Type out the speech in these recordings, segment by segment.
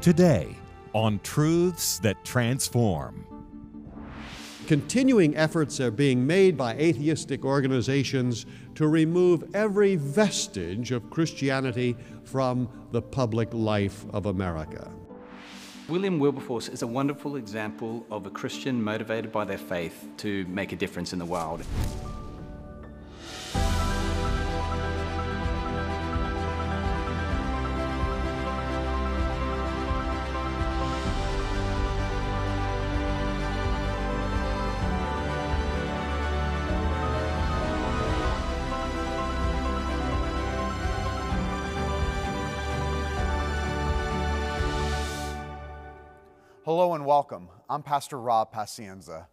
Today, on Truths That Transform. Continuing efforts are being made by atheistic organizations to remove every vestige of Christianity from the public life of America. William Wilberforce is a wonderful example of a Christian motivated by their faith to make a difference in the world. Welcome. I'm Pastor Rob Pacienza.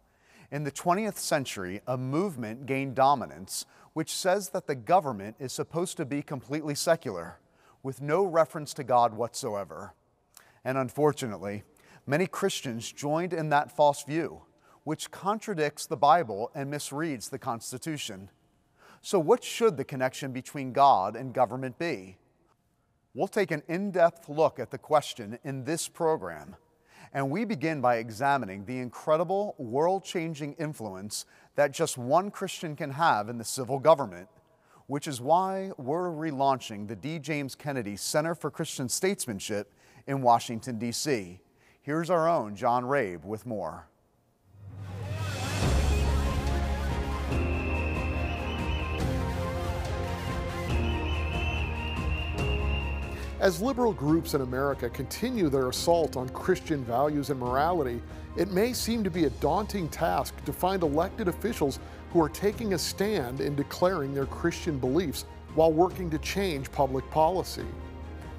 In the 20th century, a movement gained dominance which says that the government is supposed to be completely secular, with no reference to God whatsoever. And unfortunately, many Christians joined in that false view, which contradicts the Bible and misreads the Constitution. So, what should the connection between God and government be? We'll take an in depth look at the question in this program. And we begin by examining the incredible world changing influence that just one Christian can have in the civil government, which is why we're relaunching the D. James Kennedy Center for Christian Statesmanship in Washington, D.C. Here's our own John Rabe with more. As liberal groups in America continue their assault on Christian values and morality, it may seem to be a daunting task to find elected officials who are taking a stand in declaring their Christian beliefs while working to change public policy.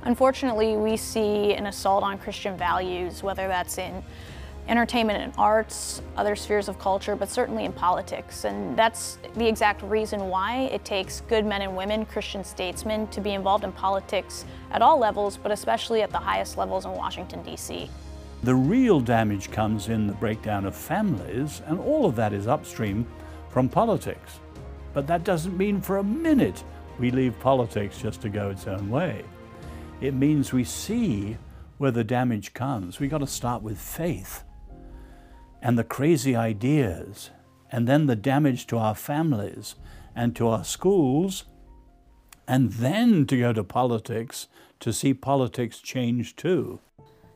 Unfortunately, we see an assault on Christian values, whether that's in entertainment and arts, other spheres of culture, but certainly in politics. And that's the exact reason why it takes good men and women, Christian statesmen, to be involved in politics at all levels, but especially at the highest levels in Washington, D.C. The real damage comes in the breakdown of families, and all of that is upstream from politics. But that doesn't mean for a minute we leave politics just to go its own way. It means we see where the damage comes. We've got to start with faith and the crazy ideas, and then the damage to our families and to our schools, and then to go to politics to see politics change too.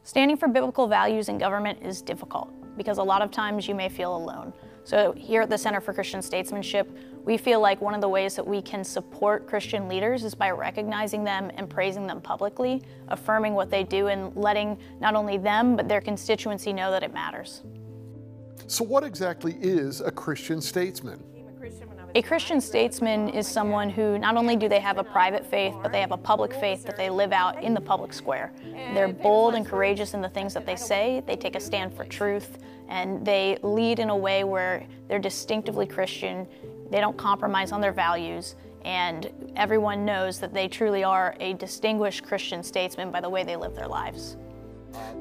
Standing for biblical values in government is difficult because a lot of times you may feel alone. So, here at the Center for Christian Statesmanship, we feel like one of the ways that we can support Christian leaders is by recognizing them and praising them publicly, affirming what they do, and letting not only them but their constituency know that it matters. So, what exactly is a Christian statesman? A Christian statesman is someone who not only do they have a private faith, but they have a public faith that they live out in the public square. They're bold and courageous in the things that they say, they take a stand for truth, and they lead in a way where they're distinctively Christian, they don't compromise on their values, and everyone knows that they truly are a distinguished Christian statesman by the way they live their lives.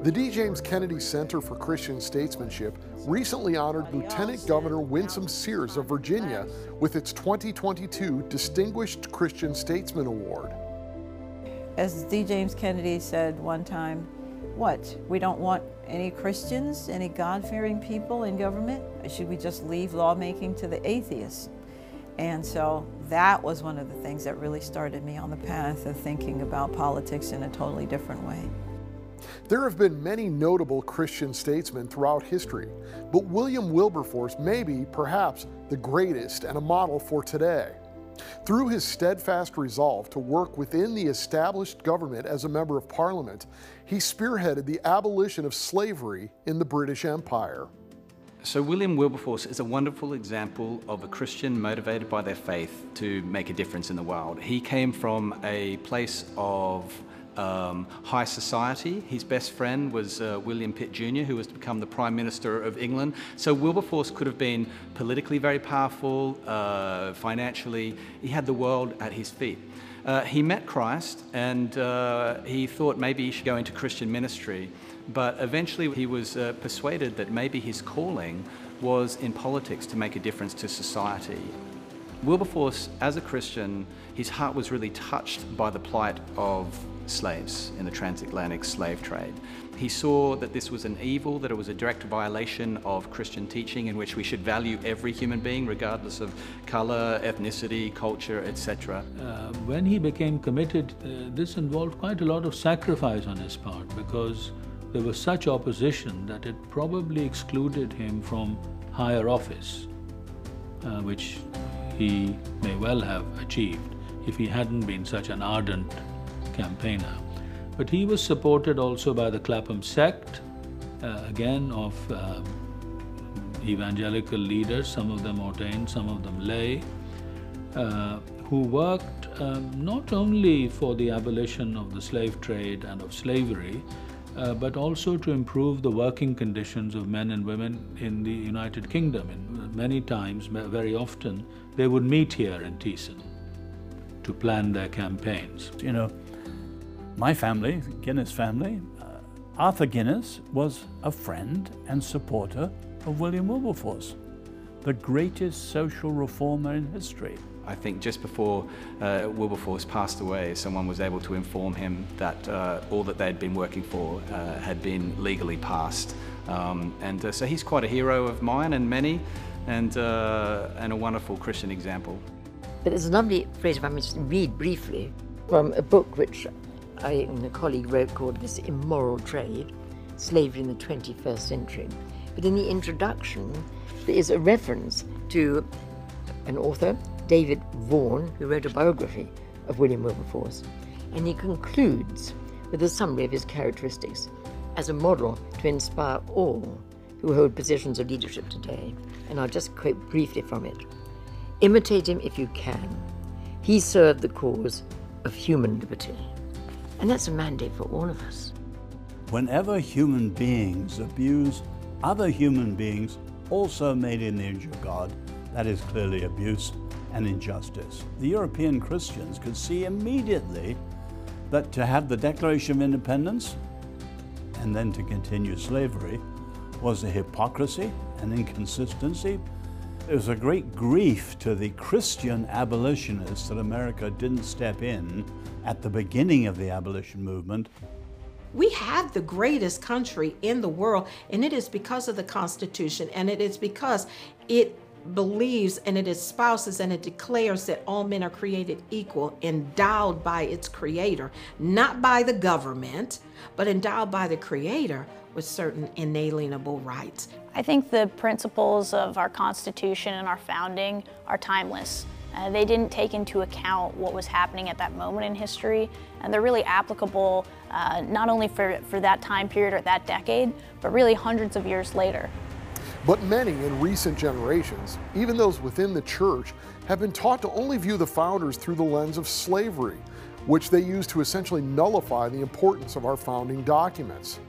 The D. James Kennedy Center for Christian Statesmanship recently honored Lieutenant Governor Winsome Sears of Virginia with its 2022 Distinguished Christian Statesman Award. As D. James Kennedy said one time, what? We don't want any Christians, any God fearing people in government? Should we just leave lawmaking to the atheists? And so that was one of the things that really started me on the path of thinking about politics in a totally different way. There have been many notable Christian statesmen throughout history, but William Wilberforce may be, perhaps, the greatest and a model for today. Through his steadfast resolve to work within the established government as a member of parliament, he spearheaded the abolition of slavery in the British Empire. So, William Wilberforce is a wonderful example of a Christian motivated by their faith to make a difference in the world. He came from a place of um, high society. His best friend was uh, William Pitt Jr., who was to become the Prime Minister of England. So Wilberforce could have been politically very powerful, uh, financially. He had the world at his feet. Uh, he met Christ and uh, he thought maybe he should go into Christian ministry. But eventually he was uh, persuaded that maybe his calling was in politics to make a difference to society. Wilberforce, as a Christian, his heart was really touched by the plight of slaves in the transatlantic slave trade. He saw that this was an evil, that it was a direct violation of Christian teaching in which we should value every human being regardless of color, ethnicity, culture, etc. Uh, when he became committed, uh, this involved quite a lot of sacrifice on his part because there was such opposition that it probably excluded him from higher office, uh, which he may well have achieved if he hadn't been such an ardent campaigner. But he was supported also by the Clapham sect, uh, again of um, evangelical leaders, some of them ordained, some of them lay, uh, who worked um, not only for the abolition of the slave trade and of slavery, uh, but also to improve the working conditions of men and women in the United Kingdom. And many times, very often, they would meet here in Thiessen to plan their campaigns. You know, my family, Guinness family, uh, Arthur Guinness was a friend and supporter of William Wilberforce, the greatest social reformer in history. I think just before uh, Wilberforce passed away, someone was able to inform him that uh, all that they'd been working for uh, had been legally passed. Um, and uh, so he's quite a hero of mine and many, and, uh, and a wonderful Christian example. But there's a lovely phrase, if I may read briefly, from a book which I and a colleague wrote called This Immoral Trade Slavery in the 21st Century. But in the introduction, there is a reference to an author, David Vaughan, who wrote a biography of William Wilberforce. And he concludes with a summary of his characteristics as a model to inspire all who hold positions of leadership today. And I'll just quote briefly from it. Imitate him if you can. He served the cause of human liberty. And that's a mandate for all of us. Whenever human beings abuse other human beings also made in the image of God, that is clearly abuse and injustice. The European Christians could see immediately that to have the Declaration of Independence and then to continue slavery was a hypocrisy, and inconsistency, it was a great grief to the Christian abolitionists that America didn't step in at the beginning of the abolition movement. We have the greatest country in the world, and it is because of the Constitution, and it is because it believes and it espouses and it declares that all men are created equal, endowed by its creator, not by the government, but endowed by the creator with certain inalienable rights. I think the principles of our Constitution and our founding are timeless. Uh, they didn't take into account what was happening at that moment in history, and they're really applicable uh, not only for, for that time period or that decade, but really hundreds of years later. But many in recent generations, even those within the church, have been taught to only view the founders through the lens of slavery, which they use to essentially nullify the importance of our founding documents.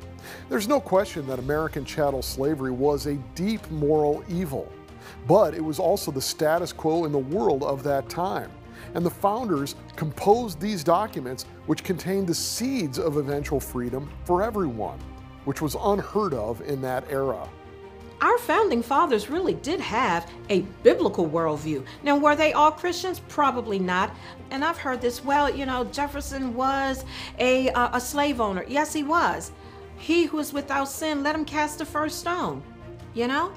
There's no question that American chattel slavery was a deep moral evil, but it was also the status quo in the world of that time. And the founders composed these documents, which contained the seeds of eventual freedom for everyone, which was unheard of in that era our founding fathers really did have a biblical worldview. Now, were they all Christians? Probably not. And I've heard this well, you know, Jefferson was a, uh, a slave owner. Yes, he was. He who is without sin, let him cast the first stone, you know?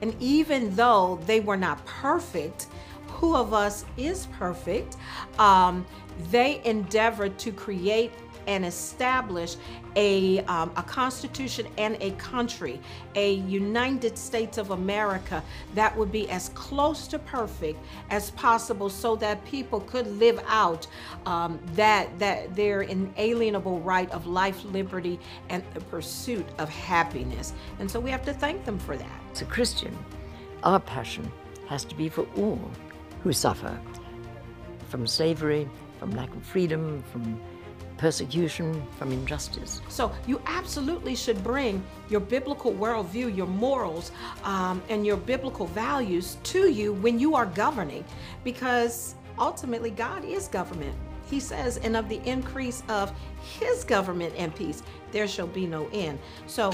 And even though they were not perfect, who of us is perfect? Um, they endeavored to create and establish a, um, a constitution and a country, a United States of America that would be as close to perfect as possible so that people could live out um, that, that their inalienable right of life, liberty, and the pursuit of happiness. And so we have to thank them for that. As a Christian, our passion has to be for all who suffer from slavery, from lack of freedom, from persecution, from injustice. So you absolutely should bring your biblical worldview, your morals, um, and your biblical values to you when you are governing, because ultimately God is government. He says, and of the increase of his government and peace, there shall be no end. So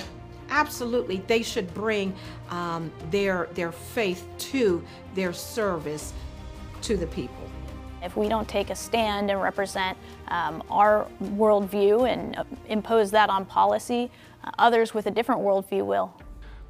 absolutely they should bring um, their their faith to their service to the people. If we don't take a stand and represent um, our worldview and uh, impose that on policy, uh, others with a different worldview will.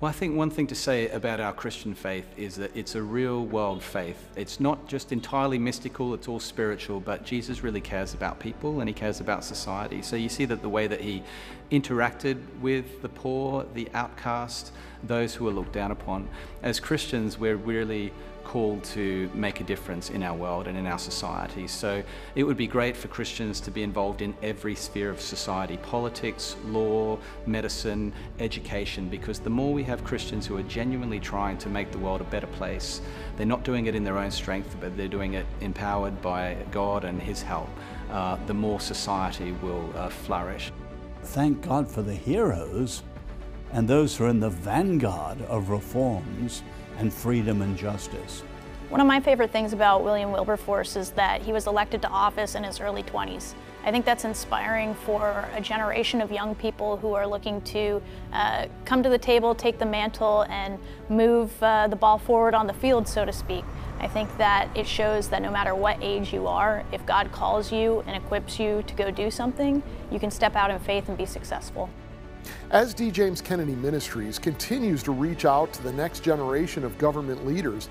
Well, I think one thing to say about our Christian faith is that it's a real world faith. It's not just entirely mystical, it's all spiritual, but Jesus really cares about people and he cares about society. So you see that the way that he interacted with the poor, the outcast, those who are looked down upon. As Christians, we're really called to make a difference in our world and in our society. So it would be great for Christians to be involved in every sphere of society politics, law, medicine, education because the more we have Christians who are genuinely trying to make the world a better place, they're not doing it in their own strength, but they're doing it empowered by God and His help, uh, the more society will uh, flourish. Thank God for the heroes and those who are in the vanguard of reforms and freedom and justice. One of my favorite things about William Wilberforce is that he was elected to office in his early 20s. I think that's inspiring for a generation of young people who are looking to uh, come to the table, take the mantle, and move uh, the ball forward on the field, so to speak. I think that it shows that no matter what age you are, if God calls you and equips you to go do something, you can step out in faith and be successful. As D. James Kennedy Ministries continues to reach out to the next generation of government leaders,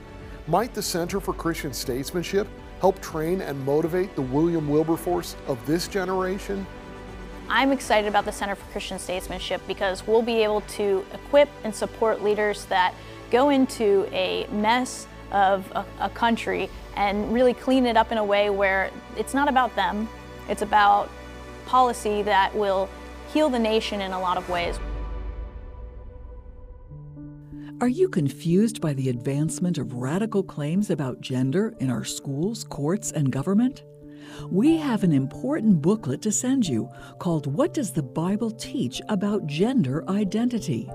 might the Center for Christian Statesmanship help train and motivate the William Wilberforce of this generation? I'm excited about the Center for Christian Statesmanship because we'll be able to equip and support leaders that go into a mess of a, a, country and really clean it up in a way where it's not about them, it's about policy that will heal the nation in a lot of ways. Are you confused by the advancement of radical claims about gender in our schools, courts, and government? We have an important booklet to send you called What Does the Bible Teach About Gender Identity?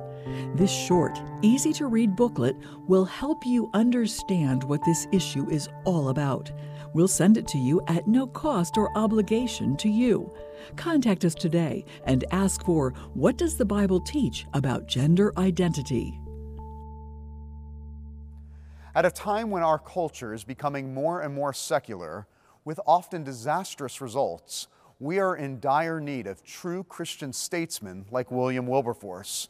This short, easy to read booklet will help you understand what this issue is all about. We'll send it to you at no cost or obligation to you. Contact us today and ask for What Does the Bible Teach About Gender Identity? At a time when our culture is becoming more and more secular, with often disastrous results, we are in dire need of true Christian statesmen like William Wilberforce.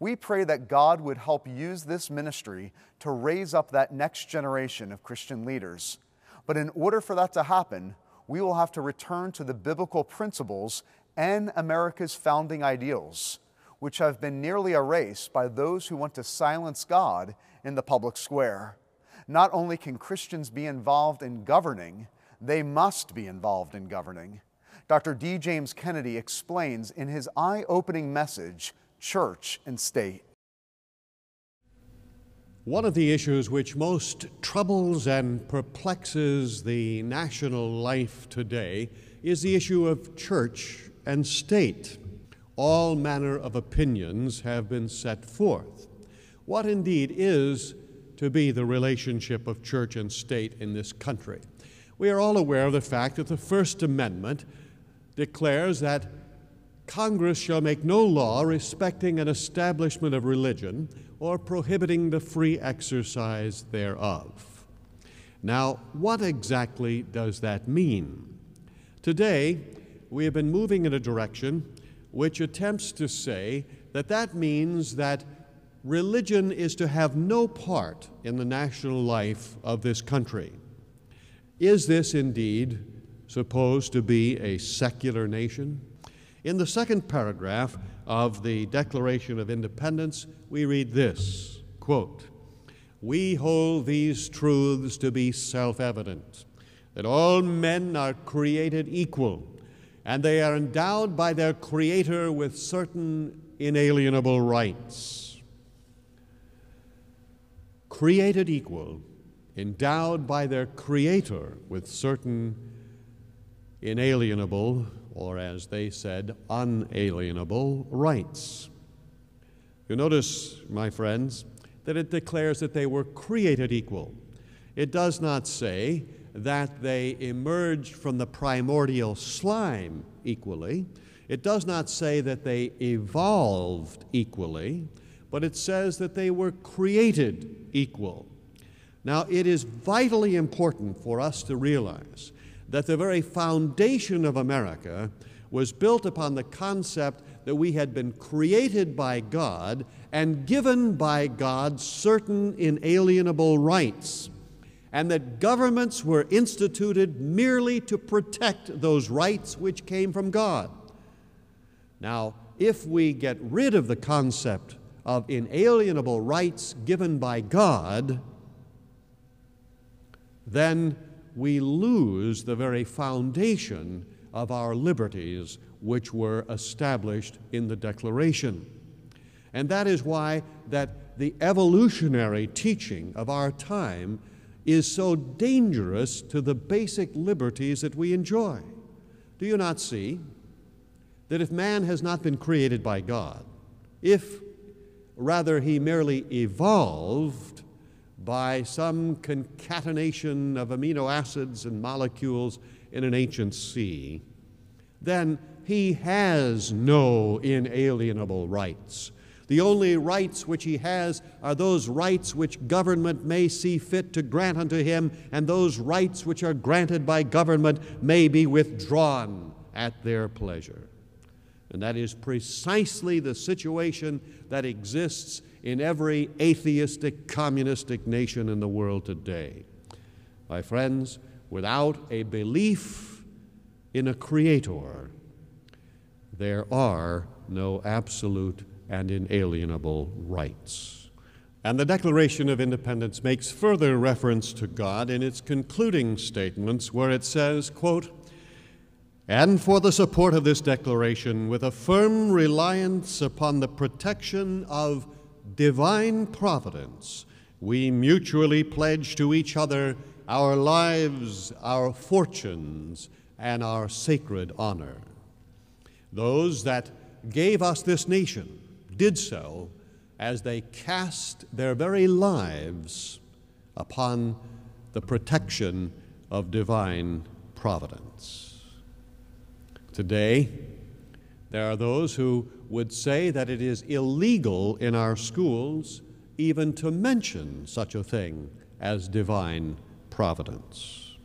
We pray that God would help use this ministry to raise up that next generation of Christian leaders. But in order for that to happen, we will have to return to the biblical principles and America's founding ideals, which have been nearly erased by those who want to silence God in the public square. Not only can Christians be involved in governing, they must be involved in governing. Dr. D. James Kennedy explains in his eye opening message, Church and State. One of the issues which most troubles and perplexes the national life today is the issue of church and state. All manner of opinions have been set forth. What indeed is to be the relationship of church and state in this country? We are all aware of the fact that the First Amendment declares that Congress shall make no law respecting an establishment of religion or prohibiting the free exercise thereof. Now, what exactly does that mean? Today, we have been moving in a direction which attempts to say that that means that religion is to have no part in the national life of this country. Is this indeed supposed to be a secular nation? In the second paragraph of the Declaration of Independence, we read this quote, We hold these truths to be self evident that all men are created equal, and they are endowed by their Creator with certain inalienable rights. Created equal, endowed by their Creator with certain inalienable or as they said, unalienable rights. You notice, my friends, that it declares that they were created equal. It does not say that they emerged from the primordial slime equally. It does not say that they evolved equally, but it says that they were created equal. Now, it is vitally important for us to realize that the very foundation of America was built upon the concept that we had been created by God and given by God certain inalienable rights, and that governments were instituted merely to protect those rights which came from God. Now, if we get rid of the concept of inalienable rights given by God, then we lose the very foundation of our liberties which were established in the Declaration. And that is why that the evolutionary teaching of our time is so dangerous to the basic liberties that we enjoy. Do you not see that if man has not been created by God, if rather he merely evolved by some concatenation of amino acids and molecules in an ancient sea, then he has no inalienable rights. The only rights which he has are those rights which government may see fit to grant unto him, and those rights which are granted by government may be withdrawn at their pleasure. And that is precisely the situation that exists in every atheistic, communistic nation in the world today. My friends, without a belief in a creator, there are no absolute and inalienable rights. And the Declaration of Independence makes further reference to God in its concluding statements, where it says, quote, and for the support of this declaration, with a firm reliance upon the protection of divine providence, we mutually pledge to each other our lives, our fortunes, and our sacred honor. Those that gave us this nation did so as they cast their very lives upon the protection of divine providence. Today, there are those who would say that it is illegal in our schools even to mention such a thing as divine providence.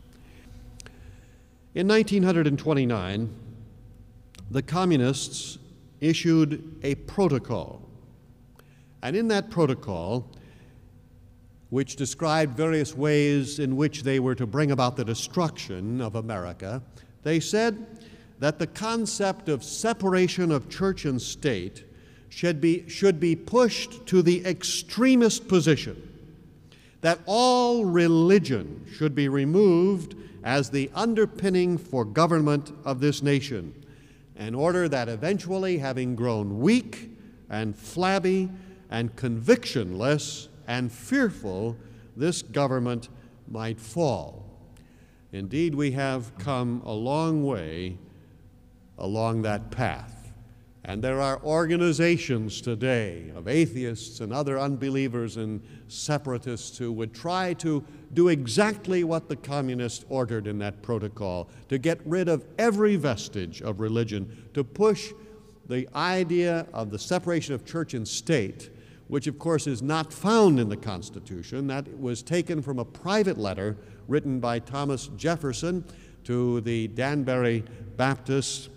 In 1929, the communists issued a protocol. And in that protocol, which described various ways in which they were to bring about the destruction of America, they said that the concept of separation of church and state should be, should be pushed to the extremist position, that all religion should be removed as the underpinning for government of this nation in order that eventually, having grown weak and flabby and convictionless and fearful, this government might fall. Indeed, we have come a long way along that path. And there are organizations today of atheists and other unbelievers and separatists who would try to do exactly what the communists ordered in that protocol to get rid of every vestige of religion, to push the idea of the separation of church and state, which of course is not found in the Constitution. That was taken from a private letter written by Thomas Jefferson to the Danbury Baptists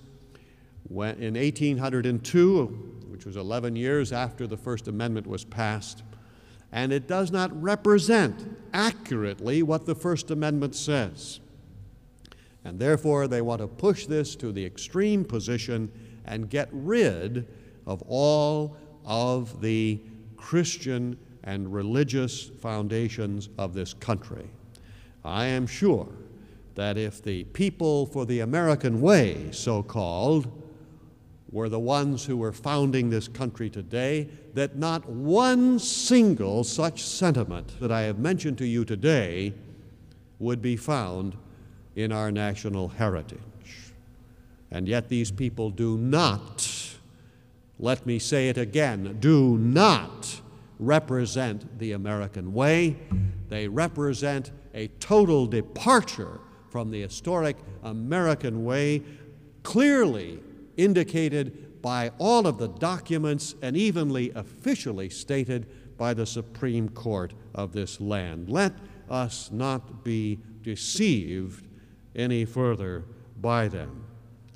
in 1802, which was 11 years after the First Amendment was passed, and it does not represent accurately what the First Amendment says. And therefore, they want to push this to the extreme position and get rid of all of the Christian and religious foundations of this country. I am sure that if the people for the American way, so called, were the ones who were founding this country today, that not one single such sentiment that I have mentioned to you today would be found in our national heritage. And yet these people do not, let me say it again, do not represent the American way. They represent a total departure from the historic American way, clearly indicated by all of the documents and evenly officially stated by the Supreme Court of this land. Let us not be deceived any further by them.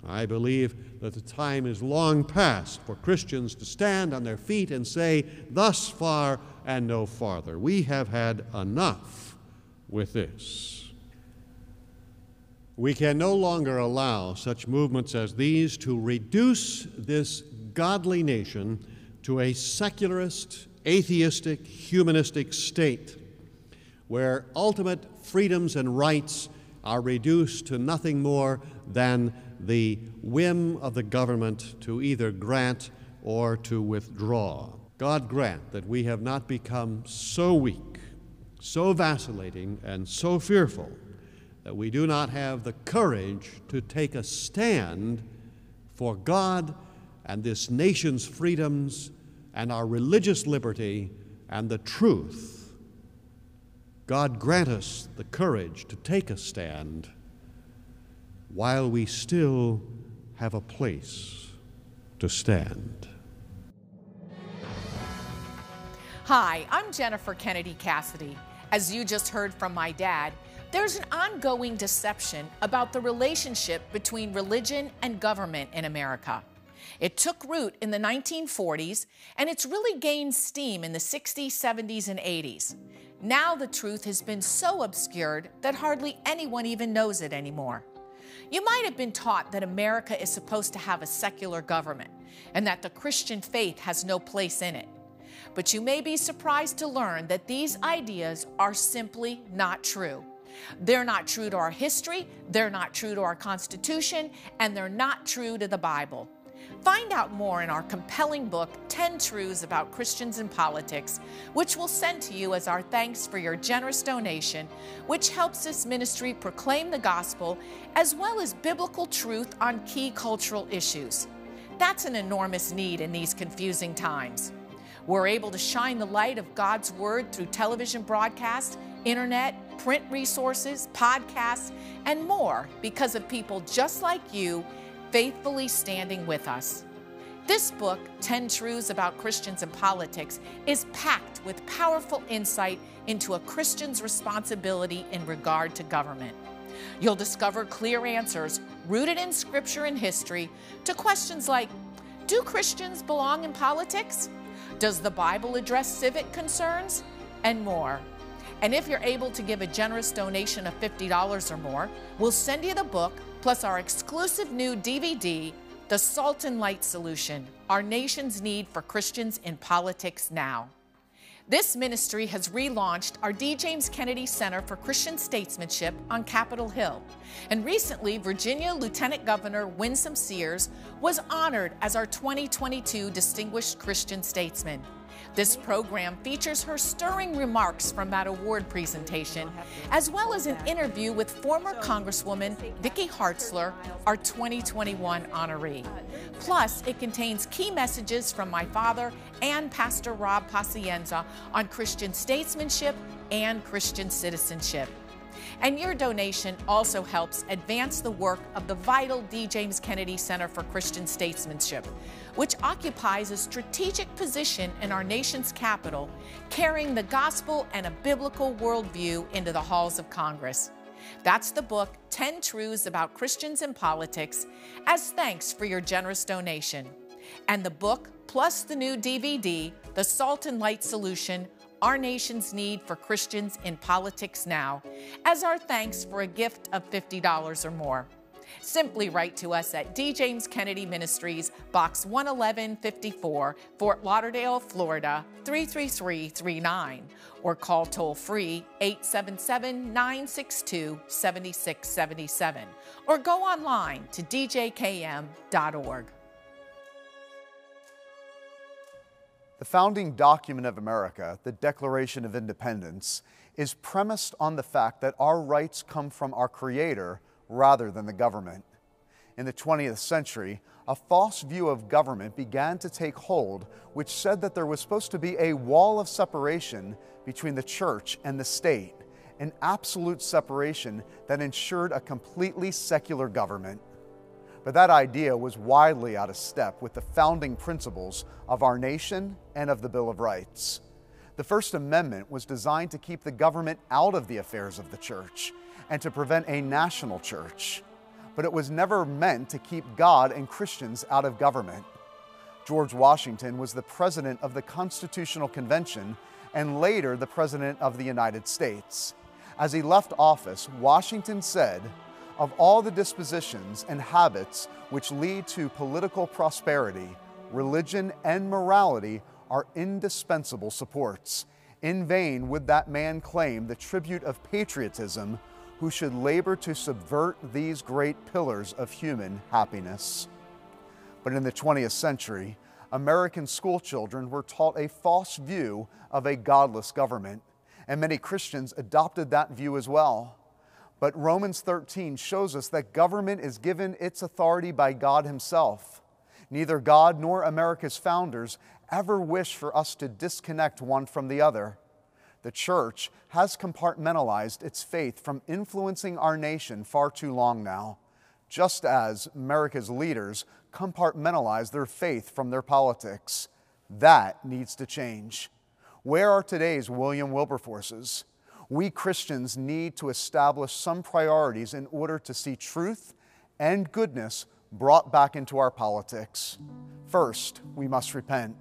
I believe that the time is long past for Christians to stand on their feet and say, Thus far and no farther. We have had enough with this. We can no longer allow such movements as these to reduce this godly nation to a secularist, atheistic, humanistic state where ultimate freedoms and rights are reduced to nothing more than the whim of the government to either grant or to withdraw. God grant that we have not become so weak, so vacillating, and so fearful that we do not have the courage to take a stand for God and this nation's freedoms and our religious liberty and the truth. God grant us the courage to take a stand while we still have a place to stand. Hi, I'm Jennifer Kennedy Cassidy. As you just heard from my dad, there's an ongoing deception about the relationship between religion and government in America. It took root in the 1940s and it's really gained steam in the 60s, 70s, and 80s. Now the truth has been so obscured that hardly anyone even knows it anymore. You might have been taught that America is supposed to have a secular government and that the Christian faith has no place in it. But you may be surprised to learn that these ideas are simply not true. They're not true to our history, they're not true to our Constitution, and they're not true to the Bible. Find out more in our compelling book, 10 Truths About Christians and Politics, which we'll send to you as our thanks for your generous donation, which helps this ministry proclaim the gospel as well as biblical truth on key cultural issues. That's an enormous need in these confusing times. We're able to shine the light of God's Word through television broadcast, internet, print resources, podcasts, and more because of people just like you faithfully standing with us. This book, 10 Truths About Christians and Politics, is packed with powerful insight into a Christian's responsibility in regard to government. You'll discover clear answers rooted in scripture and history to questions like Do Christians belong in politics? Does the Bible address civic concerns? And more. And if you're able to give a generous donation of $50 or more, we'll send you the book plus our exclusive new DVD, The Salt and Light Solution Our Nation's Need for Christians in Politics Now. This ministry has relaunched our D. James Kennedy Center for Christian Statesmanship on Capitol Hill. And recently, Virginia Lieutenant Governor Winsome Sears was honored as our 2022 Distinguished Christian Statesman. This program features her stirring remarks from that award presentation, as well as an interview with former Congresswoman Vicky Hartzler, our 2021 honoree. Plus, it contains key messages from my father and Pastor Rob Pacienza on Christian statesmanship and Christian citizenship. And your donation also helps advance the work of the vital D. James Kennedy Center for Christian Statesmanship, which occupies a strategic position in our nation's capital, carrying the gospel and a biblical worldview into the halls of Congress. That's the book, 10 Truths About Christians and Politics, as thanks for your generous donation. And the book, plus the new DVD, The Salt and Light Solution, our nation's need for Christians in politics now, as our thanks for a gift of $50 or more. Simply write to us at D. James Kennedy Ministries, Box 11154, Fort Lauderdale, Florida 33339, or call toll free 877 962 7677, or go online to djkm.org. The founding document of America, the Declaration of Independence, is premised on the fact that our rights come from our Creator rather than the government. In the 20th century, a false view of government began to take hold, which said that there was supposed to be a wall of separation between the church and the state, an absolute separation that ensured a completely secular government. But that idea was widely out of step with the founding principles of our nation and of the Bill of Rights. The First Amendment was designed to keep the government out of the affairs of the church and to prevent a national church, but it was never meant to keep God and Christians out of government. George Washington was the president of the Constitutional Convention and later the President of the United States. As he left office, Washington said, Of all the dispositions and habits which lead to political prosperity, religion and morality are indispensable supports. In vain would that man claim the tribute of patriotism who should labor to subvert these great pillars of human happiness. But in the 20th century, American schoolchildren were taught a false view of a godless government, and many Christians adopted that view as well. But Romans 13 shows us that government is given its authority by God Himself. Neither God nor America's founders ever wished for us to disconnect one from the other. The church has compartmentalized its faith from influencing our nation far too long now, just as America's leaders compartmentalize their faith from their politics. That needs to change. Where are today's William Wilberforces? We Christians need to establish some priorities in order to see truth and goodness brought back into our politics. First, we must repent.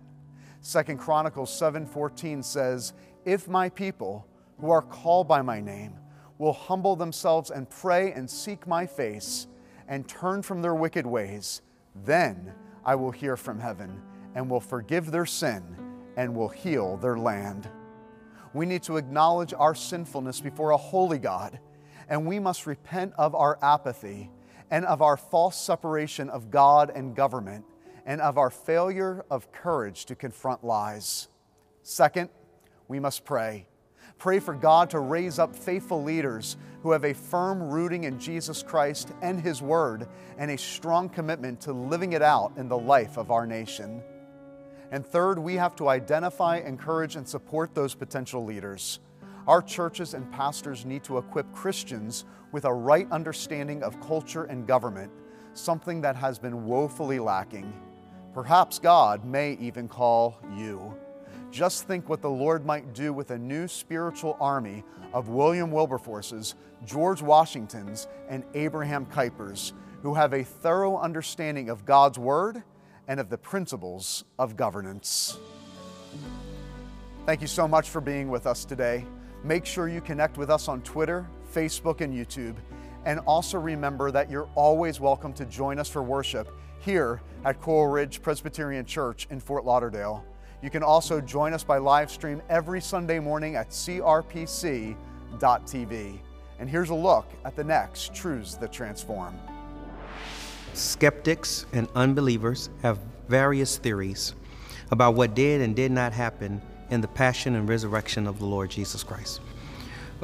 Second Chronicles 7:14 says, "If my people, who are called by my name, will humble themselves and pray and seek my face and turn from their wicked ways, then I will hear from heaven and will forgive their sin and will heal their land." We need to acknowledge our sinfulness before a holy God, and we must repent of our apathy and of our false separation of God and government, and of our failure of courage to confront lies. Second, we must pray. Pray for God to raise up faithful leaders who have a firm rooting in Jesus Christ and His Word and a strong commitment to living it out in the life of our nation. And third, we have to identify, encourage, and support those potential leaders. Our churches and pastors need to equip Christians with a right understanding of culture and government, something that has been woefully lacking. Perhaps God may even call you. Just think what the Lord might do with a new spiritual army of William Wilberforce's, George Washington's, and Abraham Kuyper's, who have a thorough understanding of God's Word and of the principles of governance. Thank you so much for being with us today. Make sure you connect with us on Twitter, Facebook, and YouTube. And also remember that you're always welcome to join us for worship here at Coral Ridge Presbyterian Church in Fort Lauderdale. You can also join us by live stream every Sunday morning at crpc.tv. And here's a look at the next Truths That Transform. Skeptics and unbelievers have various theories about what did and did not happen in the passion and resurrection of the Lord Jesus Christ.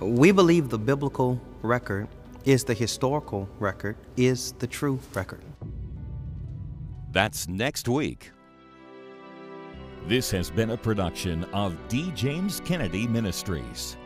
We believe the biblical record is the historical record, is the true record. That's next week. This has been a production of D. James Kennedy Ministries.